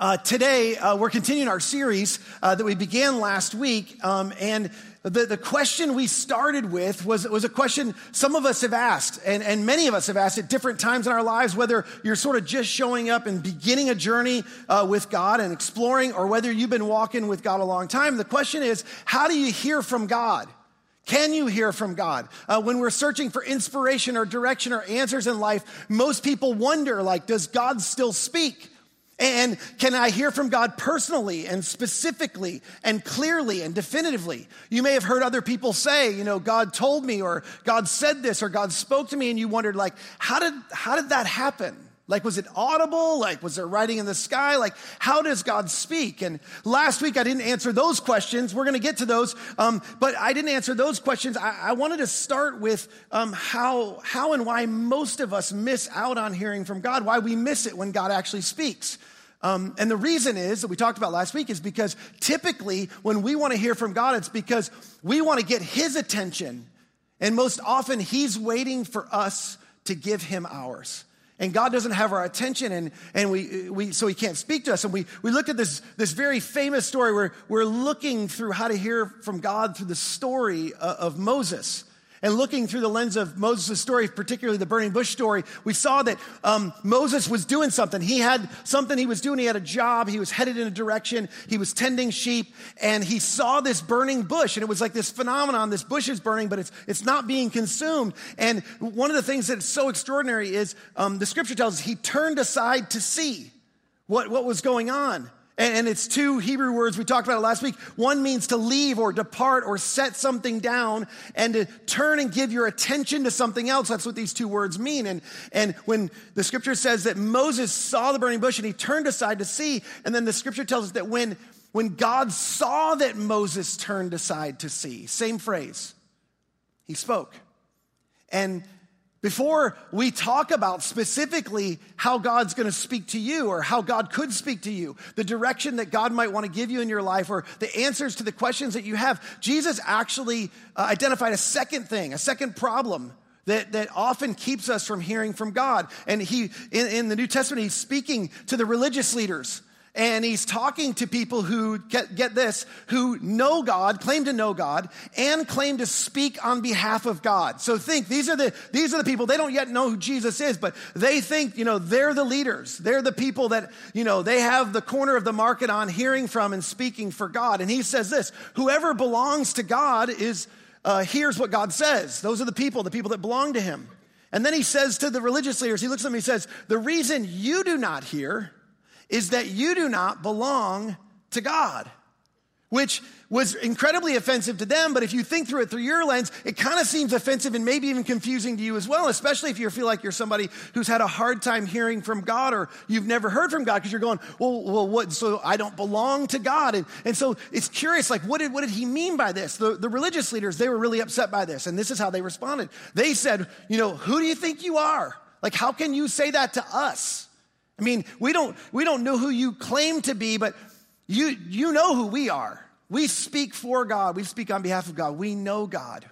Uh, today, uh, we're continuing our series uh, that we began last week. Um, and the, the question we started with was, was a question some of us have asked, and, and many of us have asked at different times in our lives, whether you're sort of just showing up and beginning a journey uh, with God and exploring, or whether you've been walking with God a long time. The question is, how do you hear from God? Can you hear from God? Uh, when we're searching for inspiration or direction or answers in life, most people wonder, like, does God still speak? And can I hear from God personally and specifically and clearly and definitively? You may have heard other people say, you know, God told me or God said this or God spoke to me and you wondered like, how did, how did that happen? Like, was it audible? Like, was there writing in the sky? Like, how does God speak? And last week I didn't answer those questions. We're going to get to those. Um, but I didn't answer those questions. I, I wanted to start with um, how, how and why most of us miss out on hearing from God, why we miss it when God actually speaks. Um, and the reason is that we talked about last week is because typically when we want to hear from God, it's because we want to get His attention. And most often, He's waiting for us to give Him ours. And God doesn't have our attention, and, and we, we, so He can't speak to us. And we, we look at this, this very famous story where we're looking through how to hear from God through the story of, of Moses. And looking through the lens of Moses' story, particularly the burning bush story, we saw that um, Moses was doing something. He had something he was doing. He had a job. He was headed in a direction. He was tending sheep, and he saw this burning bush. And it was like this phenomenon. This bush is burning, but it's it's not being consumed. And one of the things that's so extraordinary is um, the scripture tells us he turned aside to see what what was going on. And it's two Hebrew words, we talked about it last week. One means to leave or depart or set something down and to turn and give your attention to something else. That's what these two words mean. And, and when the scripture says that Moses saw the burning bush and he turned aside to see, and then the scripture tells us that when, when God saw that Moses turned aside to see, same phrase, he spoke. And before we talk about specifically how God's going to speak to you or how God could speak to you, the direction that God might want to give you in your life or the answers to the questions that you have, Jesus actually uh, identified a second thing, a second problem that, that often keeps us from hearing from God. And he, in, in the New Testament, he's speaking to the religious leaders and he's talking to people who, get, get this, who know God, claim to know God, and claim to speak on behalf of God. So think, these are the, these are the people, they don't yet know who Jesus is, but they think, you know, they're the leaders. They're the people that, you know, they have the corner of the market on hearing from and speaking for God. And he says this, whoever belongs to God is, uh, hears what God says. Those are the people, the people that belong to him. And then he says to the religious leaders, he looks at them, he says, the reason you do not hear is that you do not belong to God, which was incredibly offensive to them. But if you think through it through your lens, it kind of seems offensive and maybe even confusing to you as well, especially if you feel like you're somebody who's had a hard time hearing from God or you've never heard from God because you're going, well, well, what? So I don't belong to God. And, and so it's curious, like, what did, what did he mean by this? The, the religious leaders, they were really upset by this. And this is how they responded. They said, you know, who do you think you are? Like, how can you say that to us? I mean, we don't, we don't know who you claim to be, but you, you know who we are. We speak for God. We speak on behalf of God. We know God.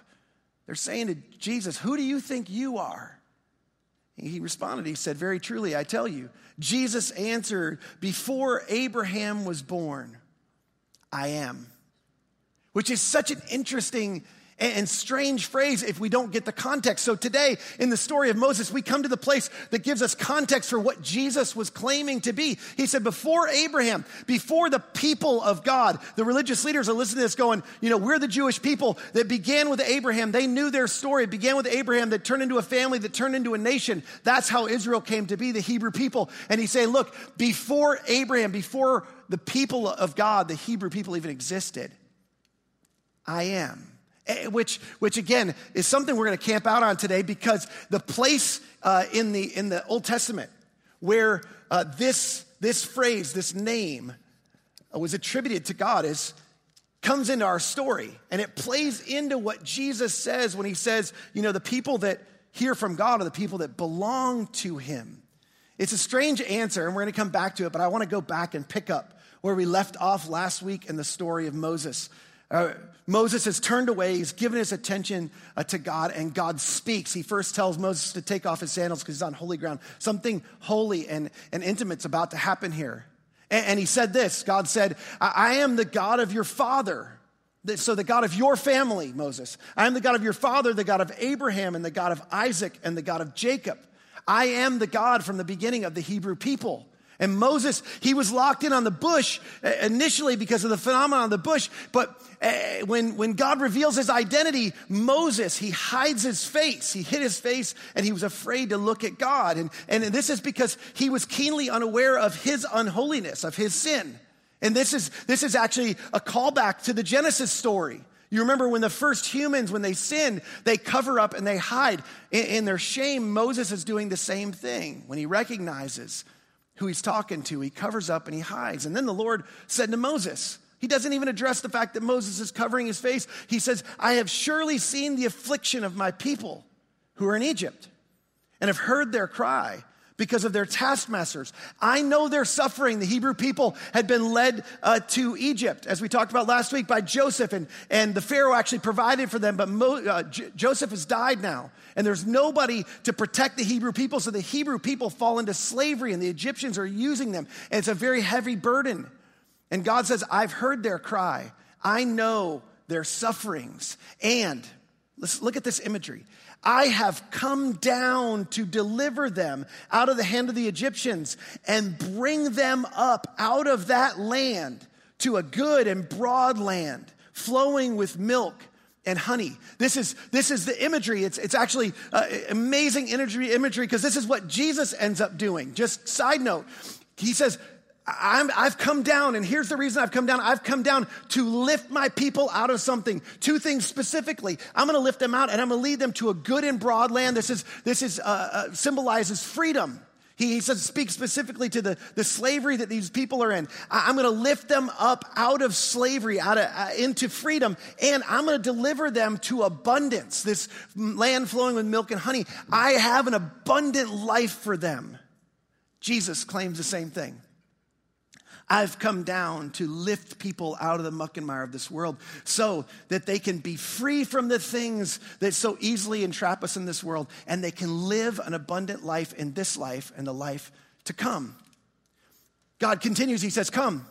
They're saying to Jesus, Who do you think you are? He responded, He said, Very truly, I tell you. Jesus answered, Before Abraham was born, I am. Which is such an interesting and strange phrase if we don't get the context. So today, in the story of Moses, we come to the place that gives us context for what Jesus was claiming to be. He said, before Abraham, before the people of God, the religious leaders are listening to this going, you know, we're the Jewish people that began with Abraham. They knew their story. It began with Abraham that turned into a family, that turned into a nation. That's how Israel came to be, the Hebrew people. And he's saying, look, before Abraham, before the people of God, the Hebrew people even existed, I am. Eh, which, which again is something we're going to camp out on today because the place uh, in, the, in the Old Testament where uh, this this phrase, this name, was attributed to God is comes into our story and it plays into what Jesus says when he says, you know, the people that hear from God are the people that belong to him. It's a strange answer, and we're going to come back to it, but I want to go back and pick up where we left off last week in the story of Moses. Uh, Moses has turned away, he's given his attention uh, to God, and God speaks. He first tells Moses to take off his sandals because he's on holy ground. Something holy and, and intimate's about to happen here. And, and he said this God said, I, I am the God of your father. So, the God of your family, Moses. I am the God of your father, the God of Abraham, and the God of Isaac, and the God of Jacob. I am the God from the beginning of the Hebrew people. And Moses, he was locked in on the bush uh, initially because of the phenomenon of the bush. But uh, when, when God reveals his identity, Moses, he hides his face. He hid his face and he was afraid to look at God. And, and this is because he was keenly unaware of his unholiness, of his sin. And this is, this is actually a callback to the Genesis story. You remember when the first humans, when they sin, they cover up and they hide. In, in their shame, Moses is doing the same thing when he recognizes who he's talking to. He covers up and he hides. And then the Lord said to Moses, he doesn't even address the fact that Moses is covering his face. He says, I have surely seen the affliction of my people who are in Egypt and have heard their cry because of their taskmasters. I know their suffering. The Hebrew people had been led uh, to Egypt, as we talked about last week, by Joseph, and, and the Pharaoh actually provided for them, but Mo, uh, J- Joseph has died now, and there's nobody to protect the Hebrew people, so the Hebrew people fall into slavery, and the Egyptians are using them, and it's a very heavy burden. And God says, I've heard their cry, I know their sufferings, and let's look at this imagery. I have come down to deliver them out of the hand of the Egyptians and bring them up out of that land to a good and broad land flowing with milk and honey. This is, this is the imagery. It's, it's actually uh, amazing imagery imagery because this is what Jesus ends up doing. Just side note, he says, i have come down, and here's the reason I've come down. I've come down to lift my people out of something. Two things specifically. I'm going to lift them out, and I'm going to lead them to a good and broad land. This is this is uh, uh, symbolizes freedom. He, he says, speak specifically to the, the slavery that these people are in. I, am going to lift them up out of slavery, out of, uh, into freedom, and I'm going to deliver them to abundance. This land flowing with milk and honey. I have an abundant life for them. Jesus claims the same thing. I've come down to lift people out of the muck and mire of this world so that they can be free from the things that so easily entrap us in this world and they can live an abundant life in this life and the life to come. God continues, He says, Come,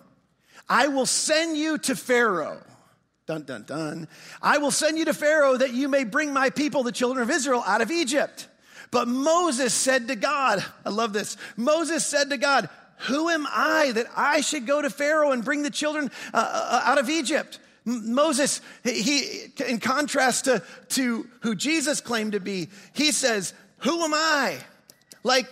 I will send you to Pharaoh. Dun, dun, dun. I will send you to Pharaoh that you may bring my people, the children of Israel, out of Egypt. But Moses said to God, I love this. Moses said to God, who am I that I should go to Pharaoh and bring the children uh, uh, out of Egypt? Moses, he, in contrast to, to who Jesus claimed to be, he says, Who am I? Like,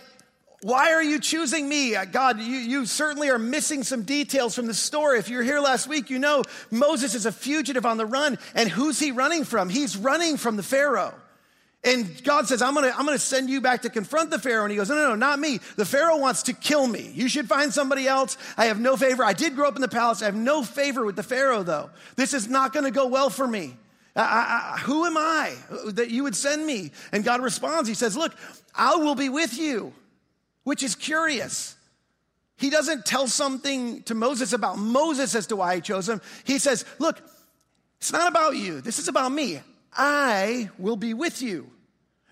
why are you choosing me? Uh, God, you, you certainly are missing some details from the story. If you were here last week, you know Moses is a fugitive on the run. And who's he running from? He's running from the Pharaoh. And God says, I'm gonna, I'm gonna send you back to confront the Pharaoh. And he goes, No, no, no, not me. The Pharaoh wants to kill me. You should find somebody else. I have no favor. I did grow up in the palace. I have no favor with the Pharaoh, though. This is not gonna go well for me. I, I, who am I that you would send me? And God responds, He says, Look, I will be with you, which is curious. He doesn't tell something to Moses about Moses as to why he chose him. He says, Look, it's not about you. This is about me. I will be with you.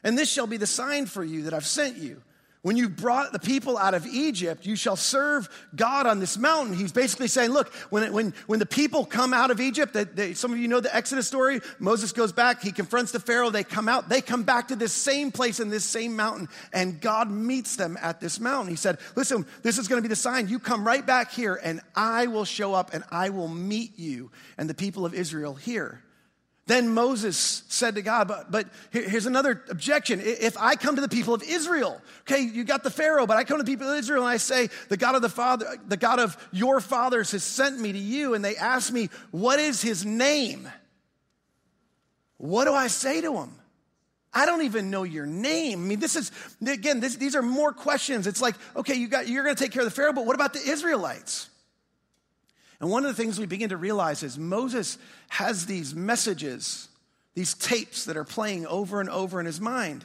And this shall be the sign for you that I've sent you. When you brought the people out of Egypt, you shall serve God on this mountain. He's basically saying, look, when, it, when, when the people come out of Egypt, they, they, some of you know the Exodus story. Moses goes back, he confronts the Pharaoh, they come out, they come back to this same place in this same mountain, and God meets them at this mountain. He said, listen, this is going to be the sign. You come right back here, and I will show up and I will meet you and the people of Israel here. Then Moses said to God, but, but here's another objection. If I come to the people of Israel, okay, you got the Pharaoh, but I come to the people of Israel and I say, the God of the Father, the God of your fathers has sent me to you, and they ask me, what is his name? What do I say to him? I don't even know your name. I mean, this is, again, this, these are more questions. It's like, okay, you got, you're going to take care of the Pharaoh, but what about the Israelites? And one of the things we begin to realize is Moses has these messages, these tapes that are playing over and over in his mind.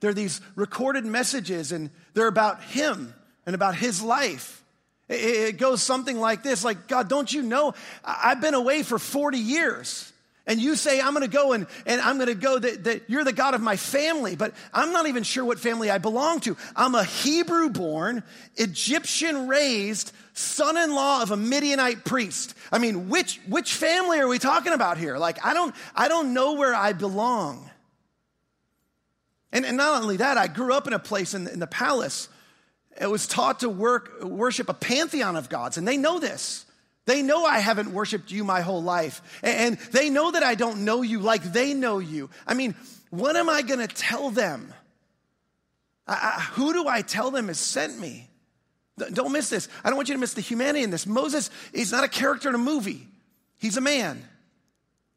They're these recorded messages, and they're about him and about his life. It goes something like this like, God, don't you know? I've been away for 40 years and you say, I'm gonna go and, and I'm gonna go that, that you're the God of my family, but I'm not even sure what family I belong to. I'm a Hebrew born, Egyptian raised son in law of a Midianite priest. I mean, which, which family are we talking about here? Like, I don't, I don't know where I belong. And, and not only that, I grew up in a place in, in the palace. It was taught to work, worship a pantheon of gods, and they know this. They know I haven't worshiped you my whole life. And they know that I don't know you like they know you. I mean, what am I going to tell them? I, I, who do I tell them has sent me? Don't miss this. I don't want you to miss the humanity in this. Moses is not a character in a movie, he's a man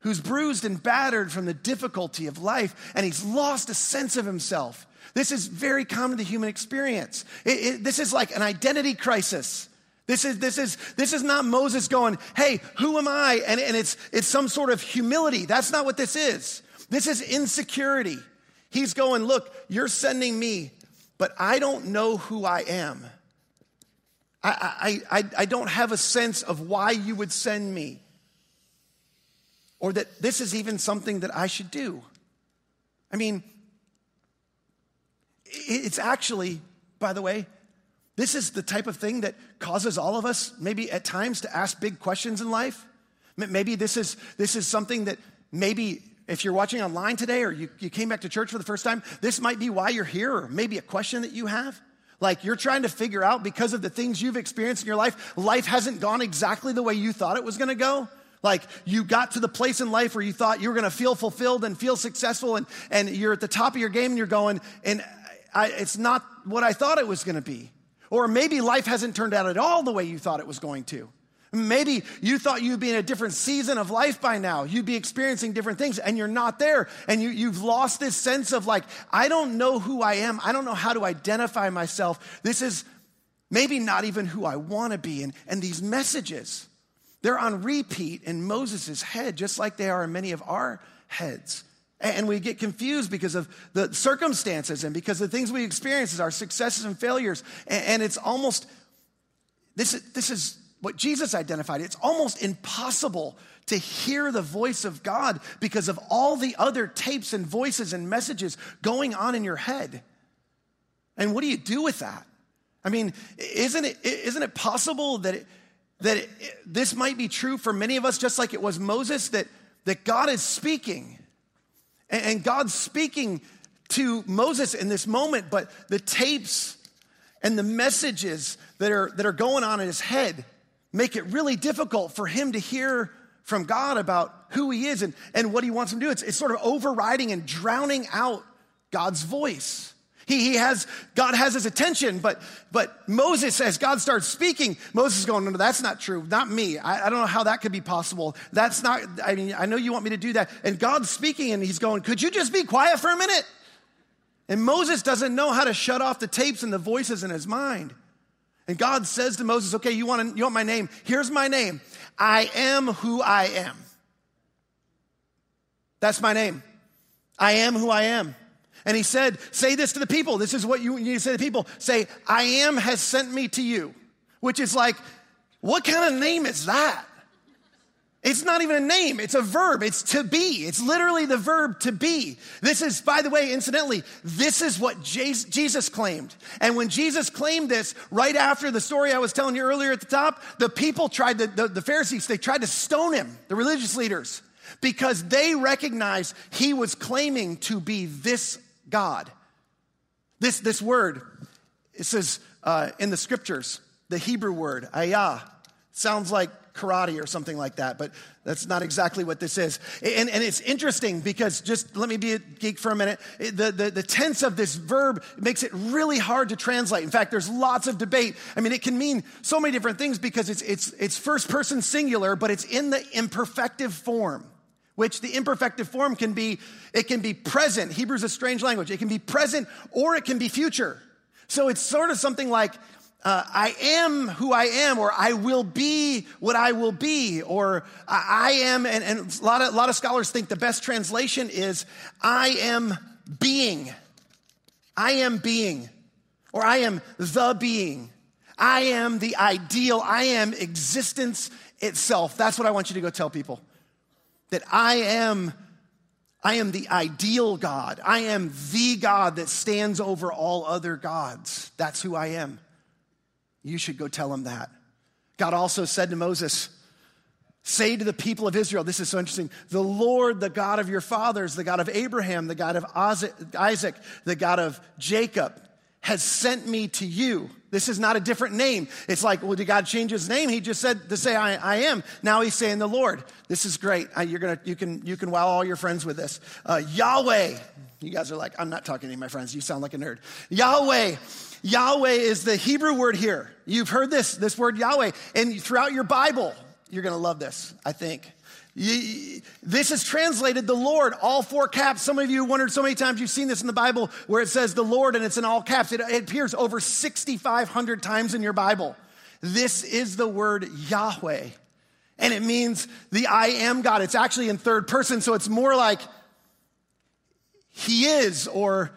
who's bruised and battered from the difficulty of life, and he's lost a sense of himself. This is very common to human experience. It, it, this is like an identity crisis. This is, this is, this is not Moses going, hey, who am I? And, and it's, it's some sort of humility. That's not what this is. This is insecurity. He's going, look, you're sending me, but I don't know who I am. I, I, I, I don't have a sense of why you would send me or that this is even something that I should do. I mean, it's actually, by the way, this is the type of thing that causes all of us, maybe at times, to ask big questions in life. Maybe this is, this is something that maybe if you're watching online today or you, you came back to church for the first time, this might be why you're here, or maybe a question that you have. Like you're trying to figure out because of the things you've experienced in your life, life hasn't gone exactly the way you thought it was gonna go. Like you got to the place in life where you thought you were gonna feel fulfilled and feel successful, and, and you're at the top of your game and you're going, and I, it's not what I thought it was gonna be. Or maybe life hasn't turned out at all the way you thought it was going to. Maybe you thought you'd be in a different season of life by now. You'd be experiencing different things and you're not there. And you, you've lost this sense of like, I don't know who I am. I don't know how to identify myself. This is maybe not even who I want to be. And, and these messages, they're on repeat in Moses' head, just like they are in many of our heads. And we get confused because of the circumstances and because the things we experience, our successes and failures. And it's almost, this, this is what Jesus identified. It's almost impossible to hear the voice of God because of all the other tapes and voices and messages going on in your head. And what do you do with that? I mean, isn't it, isn't it possible that, it, that it, this might be true for many of us, just like it was Moses, that, that God is speaking and God's speaking to Moses in this moment, but the tapes and the messages that are, that are going on in his head make it really difficult for him to hear from God about who he is and, and what he wants him to do. It's, it's sort of overriding and drowning out God's voice. He, he has, God has his attention, but, but Moses, as God starts speaking, Moses is going, no, no, that's not true. Not me. I, I don't know how that could be possible. That's not, I mean, I know you want me to do that. And God's speaking and he's going, could you just be quiet for a minute? And Moses doesn't know how to shut off the tapes and the voices in his mind. And God says to Moses, okay, you want, to, you want my name? Here's my name. I am who I am. That's my name. I am who I am. And he said, Say this to the people. This is what you need to say to the people. Say, I am has sent me to you. Which is like, what kind of name is that? It's not even a name, it's a verb. It's to be. It's literally the verb to be. This is, by the way, incidentally, this is what Jesus claimed. And when Jesus claimed this, right after the story I was telling you earlier at the top, the people tried, to, the, the Pharisees, they tried to stone him, the religious leaders, because they recognized he was claiming to be this God. This, this word, it says uh, in the scriptures, the Hebrew word, ayah, sounds like karate or something like that, but that's not exactly what this is. And, and it's interesting because just let me be a geek for a minute. The, the, the tense of this verb makes it really hard to translate. In fact, there's lots of debate. I mean, it can mean so many different things because it's, it's, it's first person singular, but it's in the imperfective form which the imperfective form can be, it can be present. Hebrew's a strange language. It can be present or it can be future. So it's sort of something like, uh, I am who I am, or I will be what I will be, or I am, and, and a, lot of, a lot of scholars think the best translation is I am being. I am being, or I am the being. I am the ideal. I am existence itself. That's what I want you to go tell people. That I am I am the ideal God. I am the God that stands over all other gods. That's who I am. You should go tell him that. God also said to Moses, Say to the people of Israel, this is so interesting. The Lord, the God of your fathers, the God of Abraham, the God of Isaac, the God of Jacob, has sent me to you. This is not a different name. It's like, well, did God change his name? He just said to say, I, I am. Now he's saying the Lord. This is great. You're gonna, you can, you can wow all your friends with this. Uh, Yahweh. You guys are like, I'm not talking to my friends. You sound like a nerd. Yahweh. Yahweh is the Hebrew word here. You've heard this, this word Yahweh. And throughout your Bible, you're going to love this, I think. This is translated the Lord, all four caps. Some of you wondered so many times you've seen this in the Bible where it says the Lord and it's in all caps. It, it appears over 6,500 times in your Bible. This is the word Yahweh. And it means the I am God. It's actually in third person, so it's more like He is or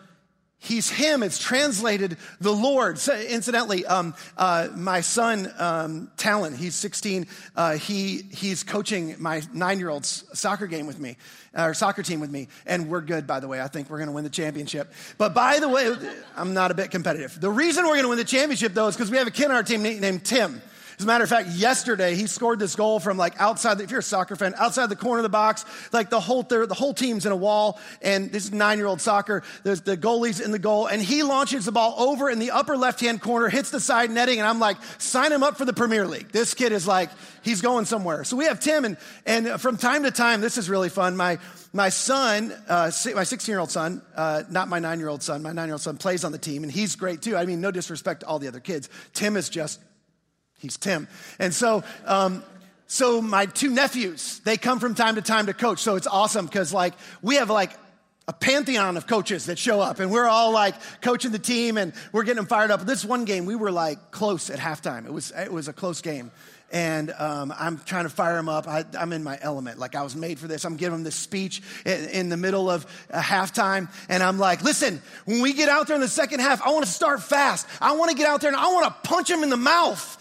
He's him. It's translated the Lord. So, incidentally, um, uh, my son, um, Talon, he's 16. Uh, he, he's coaching my nine year old's soccer game with me, uh, or soccer team with me. And we're good, by the way. I think we're going to win the championship. But by the way, I'm not a bit competitive. The reason we're going to win the championship, though, is because we have a kid on our team named Tim. As a matter of fact, yesterday he scored this goal from like outside, the, if you're a soccer fan, outside the corner of the box, like the whole, the whole team's in a wall, and this is nine year old soccer. There's the goalie's in the goal, and he launches the ball over in the upper left hand corner, hits the side netting, and I'm like, sign him up for the Premier League. This kid is like, he's going somewhere. So we have Tim, and, and from time to time, this is really fun. My, my son, uh, my 16 year old son, uh, not my nine year old son, my nine year old son plays on the team, and he's great too. I mean, no disrespect to all the other kids. Tim is just He's Tim. And so, um, so my two nephews, they come from time to time to coach. So it's awesome because like we have like a pantheon of coaches that show up and we're all like coaching the team and we're getting them fired up. This one game, we were like close at halftime. It was, it was a close game. And um, I'm trying to fire them up. I, am in my element. Like I was made for this. I'm giving them this speech in, in the middle of a halftime. And I'm like, listen, when we get out there in the second half, I want to start fast. I want to get out there and I want to punch them in the mouth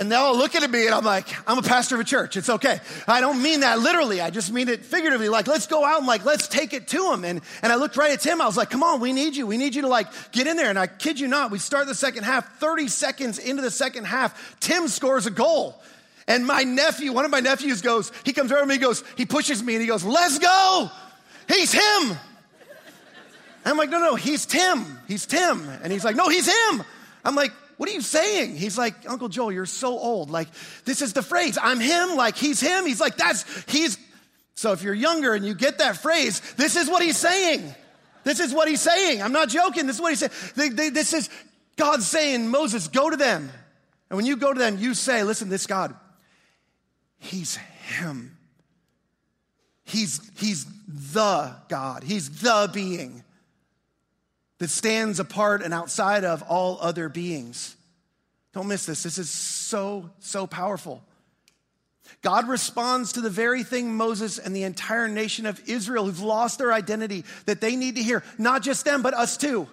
and they're all looking at me and I'm like, I'm a pastor of a church. It's okay. I don't mean that literally. I just mean it figuratively. Like, let's go out and like, let's take it to him. And, and I looked right at Tim. I was like, come on, we need you. We need you to like get in there. And I kid you not, we start the second half, 30 seconds into the second half, Tim scores a goal. And my nephew, one of my nephews goes, he comes over to me, he goes, he pushes me and he goes, let's go. He's him. I'm like, no, no, he's Tim. He's Tim. And he's like, no, he's him. I'm like, what are you saying? He's like, Uncle Joel, you're so old. Like, this is the phrase. I'm him, like he's him. He's like, that's, he's. So if you're younger and you get that phrase, this is what he's saying. This is what he's saying. I'm not joking. This is what he's saying. This is God saying, Moses, go to them. And when you go to them, you say, listen, this God, he's him. He's, he's the God. He's the being that stands apart and outside of all other beings. Don't miss this. This is so, so powerful. God responds to the very thing Moses and the entire nation of Israel who've lost their identity that they need to hear, not just them, but us too.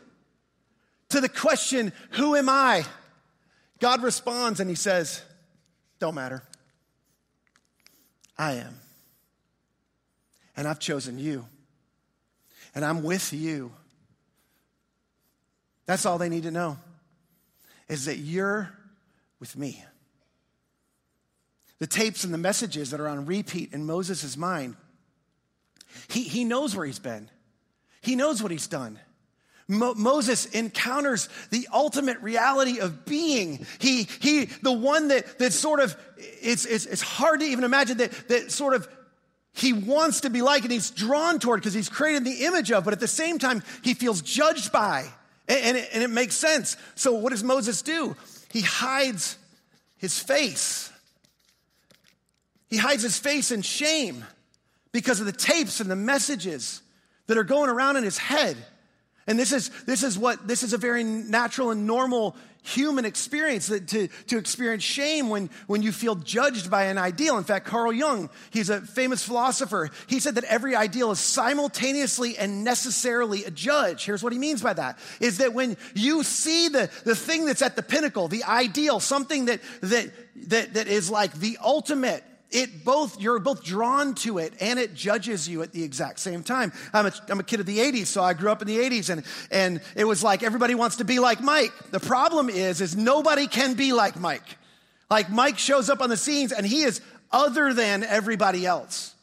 To the question, Who am I? God responds and he says, Don't matter. I am. And I've chosen you. And I'm with you. That's all they need to know is that you're with me. The tapes and the messages that are on repeat in Moses' mind, he, he knows where he's been, he knows what he's done. Mo- Moses encounters the ultimate reality of being. He, he, the one that, that sort of, it's, it's, it's hard to even imagine that, that sort of he wants to be like and he's drawn toward because he's created the image of, but at the same time, he feels judged by. And it, and it makes sense. So, what does Moses do? He hides his face. He hides his face in shame because of the tapes and the messages that are going around in his head. And this is, this is what, this is a very natural and normal human experience to, to experience shame when, when you feel judged by an ideal. In fact, Carl Jung, he's a famous philosopher, he said that every ideal is simultaneously and necessarily a judge. Here's what he means by that is that when you see the, the thing that's at the pinnacle, the ideal, something that, that, that, that is like the ultimate, it both you're both drawn to it and it judges you at the exact same time. I'm a, I'm a kid of the 80s so i grew up in the 80s and, and it was like everybody wants to be like mike. The problem is is nobody can be like mike. Like mike shows up on the scenes and he is other than everybody else.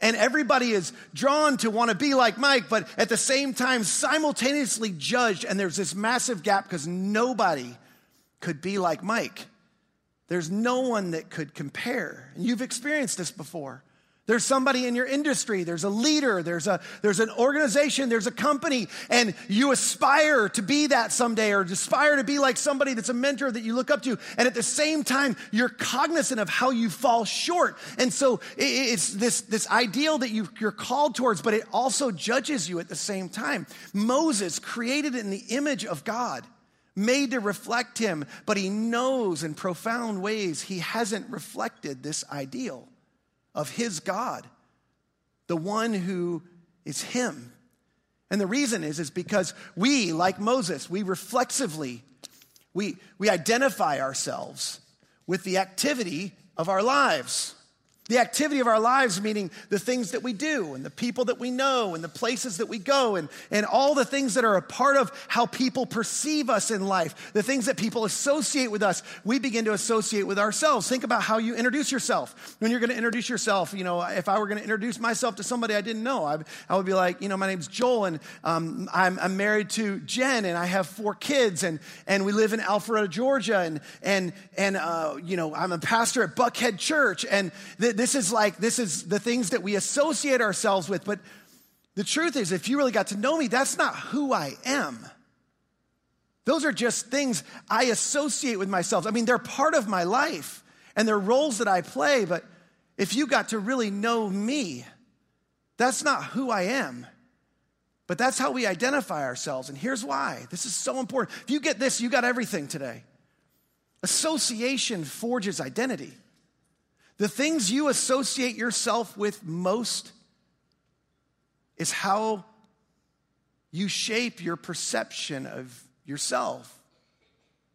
And everybody is drawn to want to be like mike but at the same time simultaneously judged and there's this massive gap because nobody could be like mike there's no one that could compare. And you've experienced this before. There's somebody in your industry, there's a leader, there's, a, there's an organization, there's a company, and you aspire to be that someday or aspire to be like somebody that's a mentor that you look up to. And at the same time, you're cognizant of how you fall short. And so it's this, this ideal that you, you're called towards, but it also judges you at the same time. Moses created in the image of God made to reflect him, but he knows in profound ways he hasn't reflected this ideal of his God, the one who is him. And the reason is, is because we, like Moses, we reflexively, we, we identify ourselves with the activity of our lives. The activity of our lives, meaning the things that we do and the people that we know and the places that we go and, and all the things that are a part of how people perceive us in life, the things that people associate with us, we begin to associate with ourselves. Think about how you introduce yourself. When you're going to introduce yourself, you know, if I were going to introduce myself to somebody I didn't know, I, I would be like, you know, my name's Joel and um, I'm, I'm married to Jen and I have four kids and, and we live in Alpharetta, Georgia. And, and, and uh, you know, I'm a pastor at Buckhead Church. And th- this is like, this is the things that we associate ourselves with. But the truth is, if you really got to know me, that's not who I am. Those are just things I associate with myself. I mean, they're part of my life and they're roles that I play, but if you got to really know me, that's not who I am. But that's how we identify ourselves. And here's why this is so important. If you get this, you got everything today. Association forges identity. The things you associate yourself with most is how you shape your perception of yourself.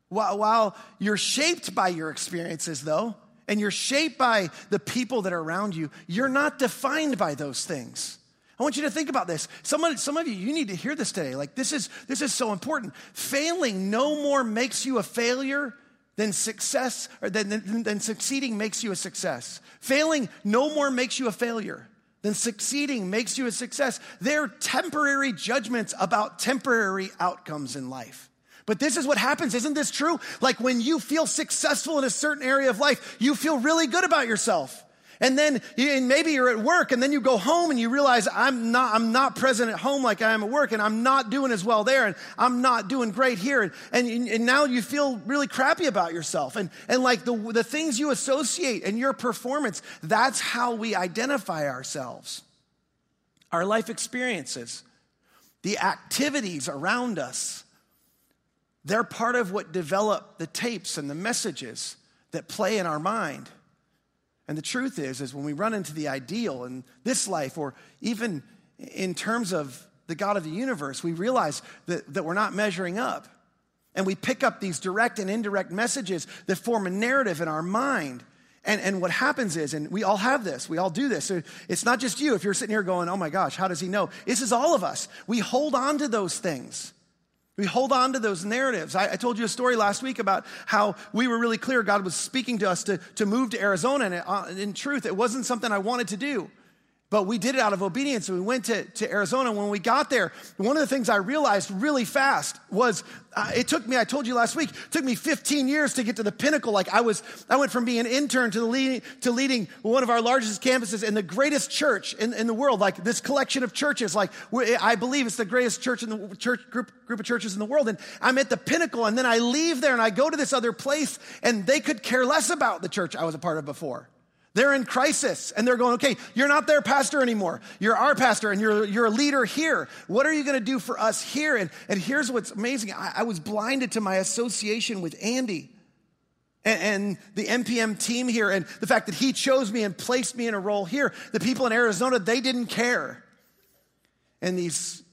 While, you're shaped by your experiences, though, and you're shaped by the people that are around you, you're not defined by those things. I want you to think about this. Some, some of you, you need to hear this today. Like, this is, this is so important. Failing no more makes you a failure then success or then, then, then succeeding makes you a success. Failing no more makes you a failure than succeeding makes you a success. They're temporary judgments about temporary outcomes in life. But this is what happens. Isn't this true? Like when you feel successful in a certain area of life, you feel really good about yourself. And then and maybe you're at work and then you go home and you realize I'm not, I'm not present at home like I am at work and I'm not doing as well there and I'm not doing great here. And, and, and now you feel really crappy about yourself. And, and like the, the things you associate and your performance, that's how we identify ourselves. Our life experiences, the activities around us, they're part of what develop the tapes and the messages that play in our mind. And the truth is, is when we run into the ideal in this life, or even in terms of the God of the universe, we realize that, that we're not measuring up. And we pick up these direct and indirect messages that form a narrative in our mind. And, and what happens is, and we all have this, we all do this. So it's not just you. If you're sitting here going, oh my gosh, how does he know? This is all of us. We hold on to those things. We hold on to those narratives. I, I, told you a story last week about how we were really clear God was speaking to us to, to move to Arizona. And it, uh, in truth, it wasn't something I wanted to do. But we did it out of obedience. And we went to, to Arizona. When we got there, one of the things I realized really fast was uh, it took me, I told you last week, it took me 15 years to get to the pinnacle. Like I was, I went from being an intern to, the leading, to leading one of our largest campuses and the greatest church in, in the world. Like this collection of churches, like I believe it's the greatest church in the church group, group of churches in the world. And I'm at the pinnacle. And then I leave there and I go to this other place and they could care less about the church I was a part of before. They're in crisis and they're going, okay, you're not their pastor anymore. You're our pastor and you're, you're a leader here. What are you going to do for us here? And, and here's what's amazing I, I was blinded to my association with Andy and, the NPM team here and the fact that he chose me and placed me in a role here. The people in Arizona, they didn't care. And these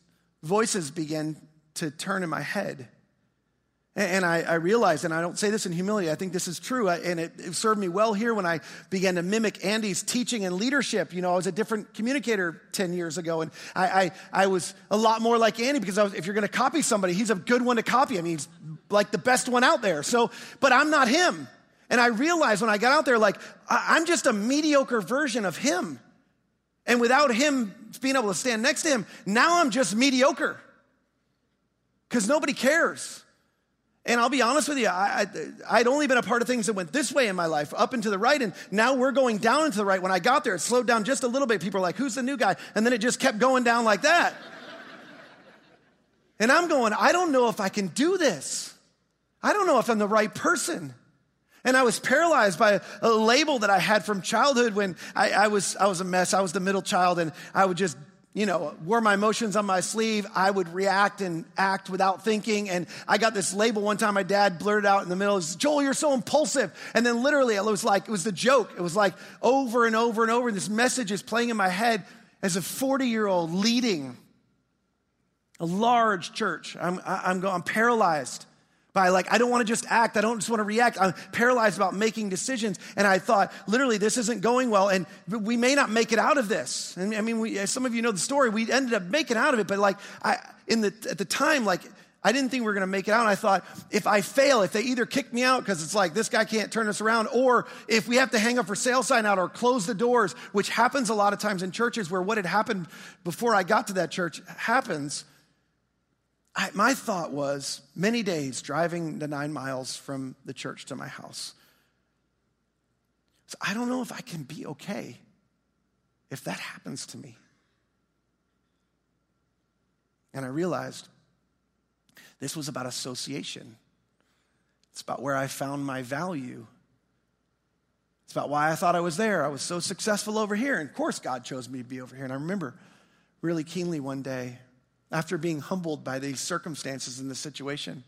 voices began to turn in my head. And I, I, realized, and I don't say this in humility, I think this is true, and it, it, served me well here when I began to mimic Andy's teaching and leadership. You know, I was a different communicator 10 years ago, and I, I, I was a lot more like Andy because was, if you're going to copy somebody, he's a good one to copy. I mean, he's like the best one out there. So, but I'm not him. And I realized when I got out there, like, I'm just a mediocre version of him. And without him being able to stand next to him, now I'm just mediocre because nobody cares. And I'll be honest with you, I, would only been a part of things that went this way in my life, up and to the right, and now we're going down into the right. When I got there, it slowed down just a little bit. People are like, who's the new guy? And then it just kept going down like that. and I'm going, I don't know if I can do this. I don't know if I'm the right person. And I was paralyzed by a, a label that I had from childhood when I, I, was, I was a mess. I was the middle child, and I would just you know, wore my emotions on my sleeve, I would react and act without thinking. And I got this label one time my dad blurted out in the middle, Joel, you're so impulsive. And then literally it was like, it was the joke. It was like over and over and over. And this message is playing in my head as a 40 year old leading a large church. I'm, I'm, I'm paralyzed by like i don't want to just act i don't just want to react i'm paralyzed about making decisions and i thought literally this isn't going well and we may not make it out of this and i mean we, some of you know the story we ended up making out of it but like i in the at the time like I didn't think we were going to make it out. And I thought, if I fail, if they either kick me out because it's like this guy can't turn us around, or if we have to hang up for sale sign out or close the doors, which happens a lot of times in churches where what had happened before I got to that church happens, I, my thought was many days driving the nine miles from the church to my house. So I don't know if I can be okay if that happens to me. And I realized this was about association. It's about where I found my value. It's about why I thought I was there. I was so successful over here. And of course, God chose me to be over here. And I remember really keenly one day after being humbled by these circumstances in this situation.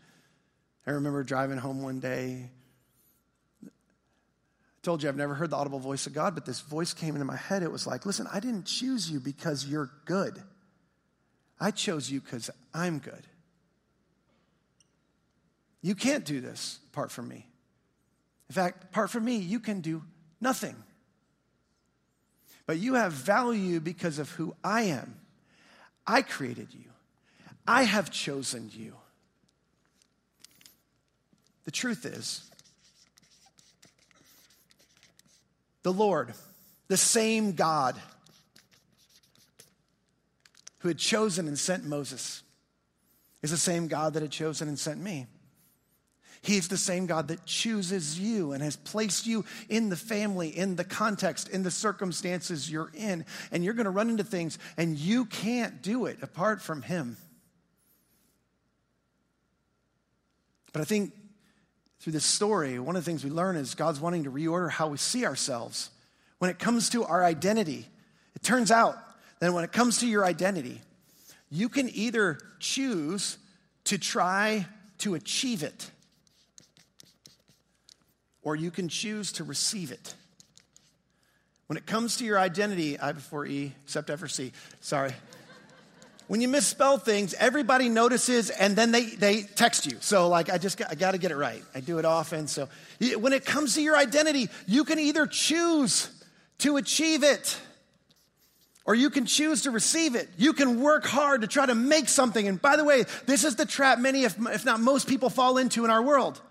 I remember driving home one day. I told you I've never heard the audible voice of God, but this voice came into my head. It was like, listen, I didn't choose you because you're good. I chose you because I'm good. You can't do this apart from me. In fact, apart from me, you can do nothing. But you have value because of who I am. I created you. I have chosen you. The truth is, the Lord, the same God who had chosen and sent Moses, is the same God that had chosen and sent me. He's the same God that chooses you and has placed you in the family, in the context, in the circumstances you're in. And you're going to run into things, and you can't do it apart from Him. But I think through this story, one of the things we learn is God's wanting to reorder how we see ourselves. When it comes to our identity, it turns out that when it comes to your identity, you can either choose to try to achieve it, or you can choose to receive it. When it comes to your identity, I before E, except after C, sorry. When you misspell things, everybody notices and then they, they text you. So, like, I just got, I got to get it right. I do it often. So, when it comes to your identity, you can either choose to achieve it or you can choose to receive it. You can work hard to try to make something. And by the way, this is the trap many, if, if not most people, fall into in our world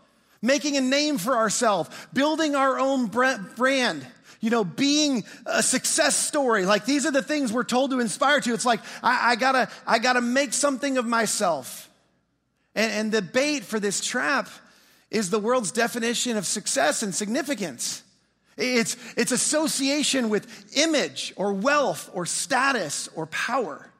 making a name for ourselves, building our own brand you know, being a success story. Like these are the things we're told to inspire to. It's like, I, I gotta, I gotta make something of myself. And, and the bait for this trap is the world's definition of success and significance. It's, it's association with image or wealth or status or power.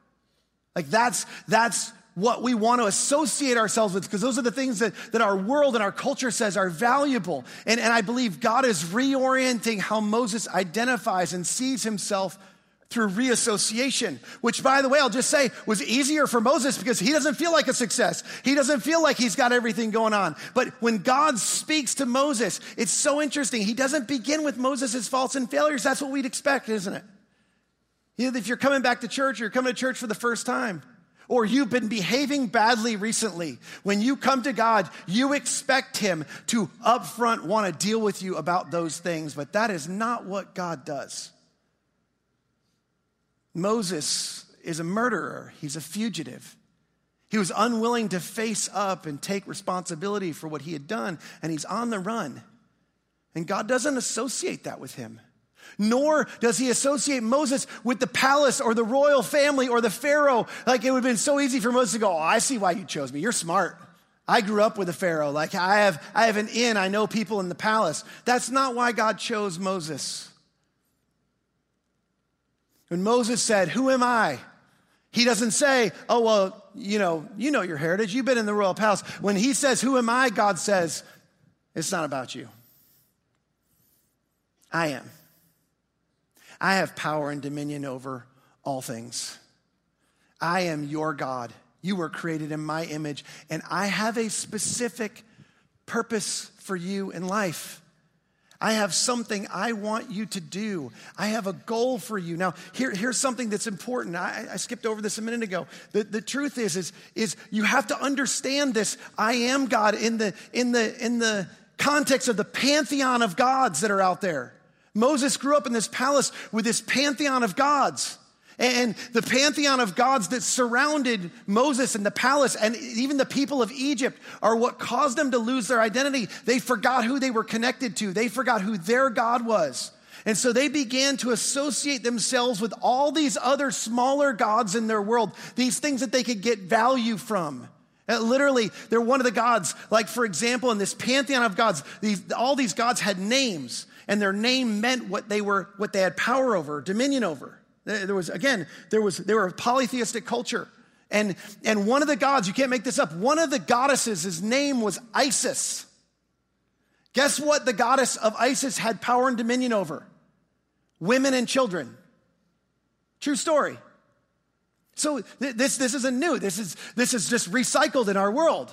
Like that's, that's what we want to associate ourselves with, because those are the things that, that our world and our culture says are valuable. And, and I believe God is reorienting how Moses identifies and sees himself through reassociation, which, by the way, I'll just say was easier for Moses because he doesn't feel like a success. He doesn't feel like he's got everything going on. But when God speaks to Moses, it's so interesting. He doesn't begin with Moses' faults and failures. That's what we'd expect, isn't it? If you're coming back to church, or you're coming to church for the first time, or you've been behaving badly recently, when you come to God, you expect Him to upfront want to deal with you about those things, but that is not what God does. Moses is a murderer, he's a fugitive. He was unwilling to face up and take responsibility for what he had done, and he's on the run. And God doesn't associate that with him. Nor does he associate Moses with the palace or the royal family or the Pharaoh. Like it would have been so easy for Moses to go, Oh, I see why you chose me. You're smart. I grew up with a Pharaoh. Like I have, I have an in. I know people in the palace. That's not why God chose Moses. When Moses said, Who am I? He doesn't say, Oh, well, you know, you know your heritage. You've been in the royal palace. When he says, Who am I? God says, It's not about you. I am. I have power and dominion over all things. I am your God. You were created in my image, and I have a specific purpose for you in life. I have something I want you to do. I have a goal for you. Now, here, here's something that's important. I, I skipped over this a minute ago. The, the truth is, is, is you have to understand this I am God in the, in, the, in the context of the pantheon of gods that are out there. Moses grew up in this palace with this pantheon of gods. And the pantheon of gods that surrounded Moses and the palace and even the people of Egypt are what caused them to lose their identity. They forgot who they were connected to, they forgot who their God was. And so they began to associate themselves with all these other smaller gods in their world, these things that they could get value from. Uh, literally, they're one of the gods. Like, for example, in this pantheon of gods, these, all these gods had names, and their name meant what they were, what they had power over, dominion over. There was, again, there was, they were a polytheistic culture. And, and one of the gods, you can't make this up, one of the goddesses, his name was Isis. Guess what the goddess of Isis had power and dominion over? Women and children. True story. So th- this, this isn't new. This is, this is just recycled in our world.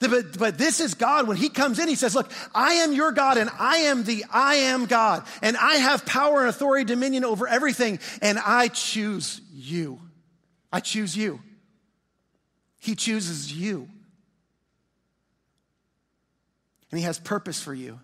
But, but this is God. When He comes in, He says, Look, I am your God and I am the I am God. And I have power and authority, dominion over everything. And I choose you. I choose you. He chooses you. And He has purpose for you.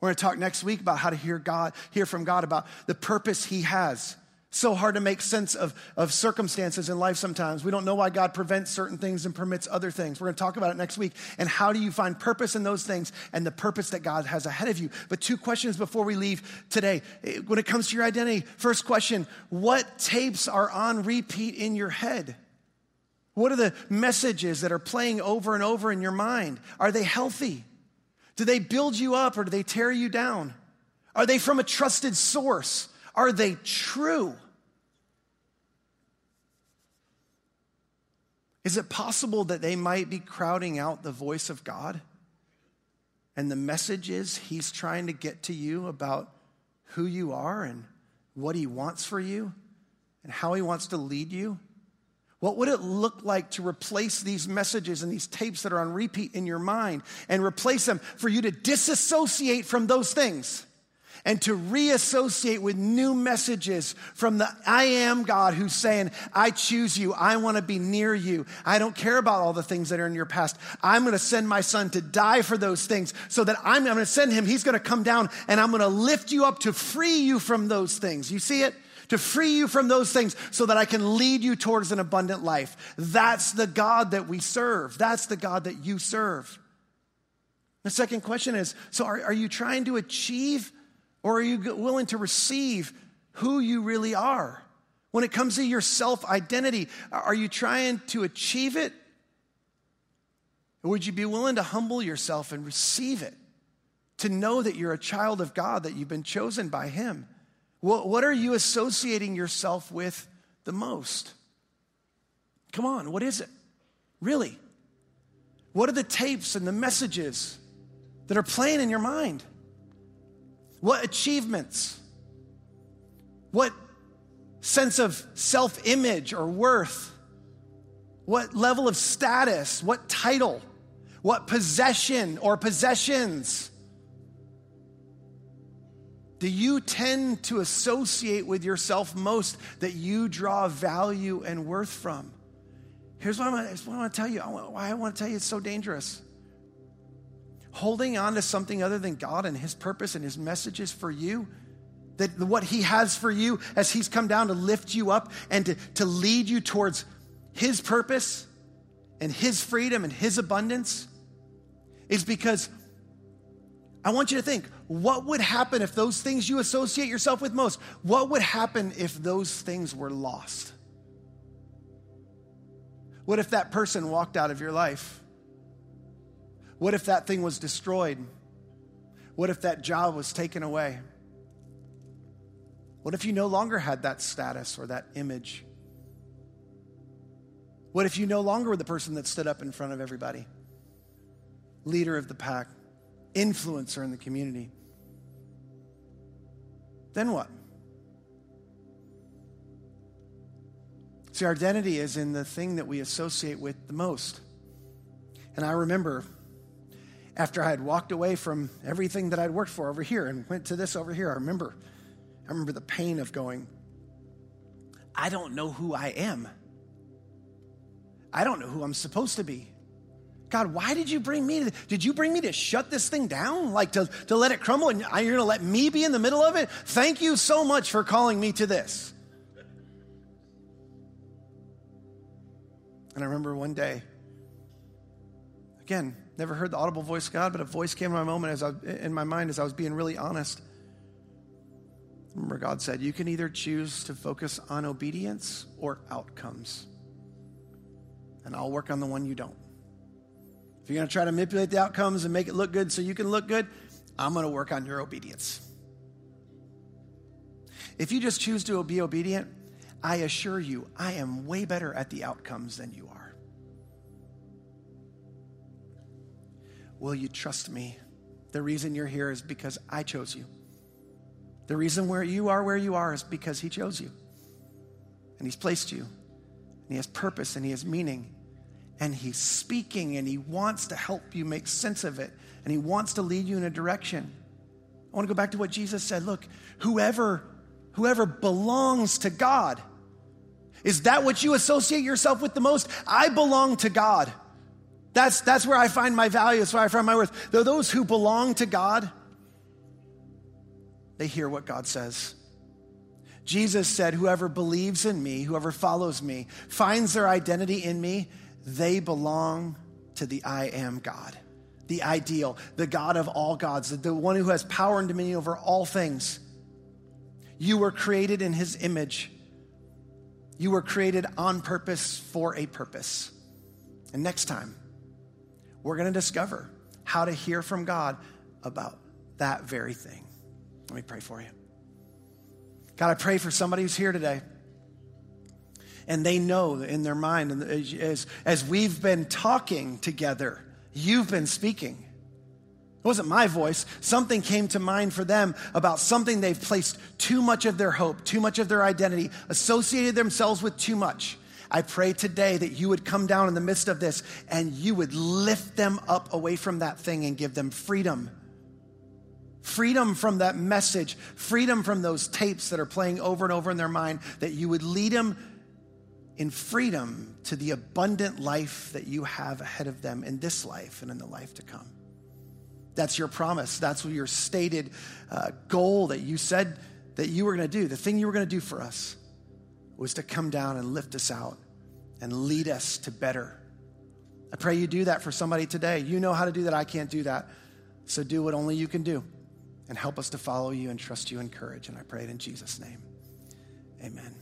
We're going to talk next week about how to hear God, hear from God about the purpose He has. So hard to make sense of, of circumstances in life sometimes. We don't know why God prevents certain things and permits other things. We're going to talk about it next week. And how do you find purpose in those things and the purpose that God has ahead of you? But two questions before we leave today. Eh, when it comes to your identity, first question what tapes are on repeat in your head? What are the messages that are playing over and over in your mind? Are they healthy? Do they build you up or do they tear you down? Are they from a trusted source? Are they true? Is it possible that they might be crowding out the voice of God and the messages He's trying to get to you about who you are and what He wants for you and how He wants to lead you? What would it look like to replace these messages and these tapes that are on repeat in your mind and replace them for you to disassociate from those things? And to reassociate with new messages from the I am God who's saying, I choose you. I want to be near you. I don't care about all the things that are in your past. I'm going to send my son to die for those things so that I'm, I'm going to send him. He's going to come down and I'm going to lift you up to free you from those things. You see it? To free you from those things so that I can lead you towards an abundant life. That's the God that we serve. That's the God that you serve. The second question is so are, are you trying to achieve or are you willing to receive who you really are? When it comes to your self identity, are you trying to achieve it? Or would you be willing to humble yourself and receive it? To know that you're a child of God, that you've been chosen by Him? What are you associating yourself with the most? Come on, what is it? Really? What are the tapes and the messages that are playing in your mind? What achievements? What sense of self image or worth? What level of status? What title? What possession or possessions? Do you tend to associate with yourself most that you draw value and worth from? Here's what I want to tell you. Why I want to tell you it's so dangerous. Holding on to something other than God and His purpose and His messages for you, that what He has for you as He's come down to lift you up and to, to lead you towards His purpose and His freedom and His abundance, is because I want you to think what would happen if those things you associate yourself with most, what would happen if those things were lost? What if that person walked out of your life? What if that thing was destroyed? What if that job was taken away? What if you no longer had that status or that image? What if you no longer were the person that stood up in front of everybody? Leader of the pack, influencer in the community. Then what? See, our identity is in the thing that we associate with the most. And I remember after I had walked away from everything that I'd worked for over here and went to this over here, I remember, I remember the pain of going, I don't know who I am. I don't know who I'm supposed to be. God, why did you bring me to, did you bring me to shut this thing down? Like to, to let it crumble and you're gonna let me be in the middle of it? Thank you so much for calling me to this. And I remember one day, again, never heard the audible voice of God, but a voice came in my moment as I, in my mind as I was being really honest. Remember God said, You can either choose to focus on obedience or outcomes. And I'll work on the one you don't. If you're going to try to manipulate the outcomes and make it look good so you can look good, I'm going to work on your obedience. If you just choose to be obedient, I assure you, I am way better at the outcomes than you are. Will you trust me? The reason you're here is because I chose you. The reason where you are where you are is because He chose you. And He's placed you. And He has purpose and He has meaning. And He's speaking and He wants to help you make sense of it. And He wants to lead you in a direction. I want to go back to what Jesus said. Look, whoever whoever belongs to God is that what you associate yourself with the most? I belong to God. That's, that's where I find my value. That's where I find my worth. Though those who belong to God, they hear what God says. Jesus said, Whoever believes in me, whoever follows me, finds their identity in me, they belong to the I am God, the ideal, the God of all gods, the one who has power and dominion over all things. You were created in his image. You were created on purpose for a purpose. And next time, we're going to discover how to hear from God about that very thing. Let me pray for you. God, I pray for somebody who's here today and they know in their mind, as, as we've been talking together, you've been speaking. It wasn't my voice. Something came to mind for them about something they've placed too much of their hope, too much of their identity, associated themselves with too much. I pray today that you would come down in the midst of this and you would lift them up away from that thing and give them freedom. Freedom from that message, freedom from those tapes that are playing over and over in their mind, that you would lead them in freedom to the abundant life that you have ahead of them in this life and in the life to come. That's your promise. That's your stated uh, goal that you said that you were going to do. The thing you were going to do for us was to come down and lift us out and lead us to better. I pray you do that for somebody today. You know how to do that. I can't do that. So do what only you can do and help us to follow you and trust you and courage. And I pray it in Jesus' name. Amen.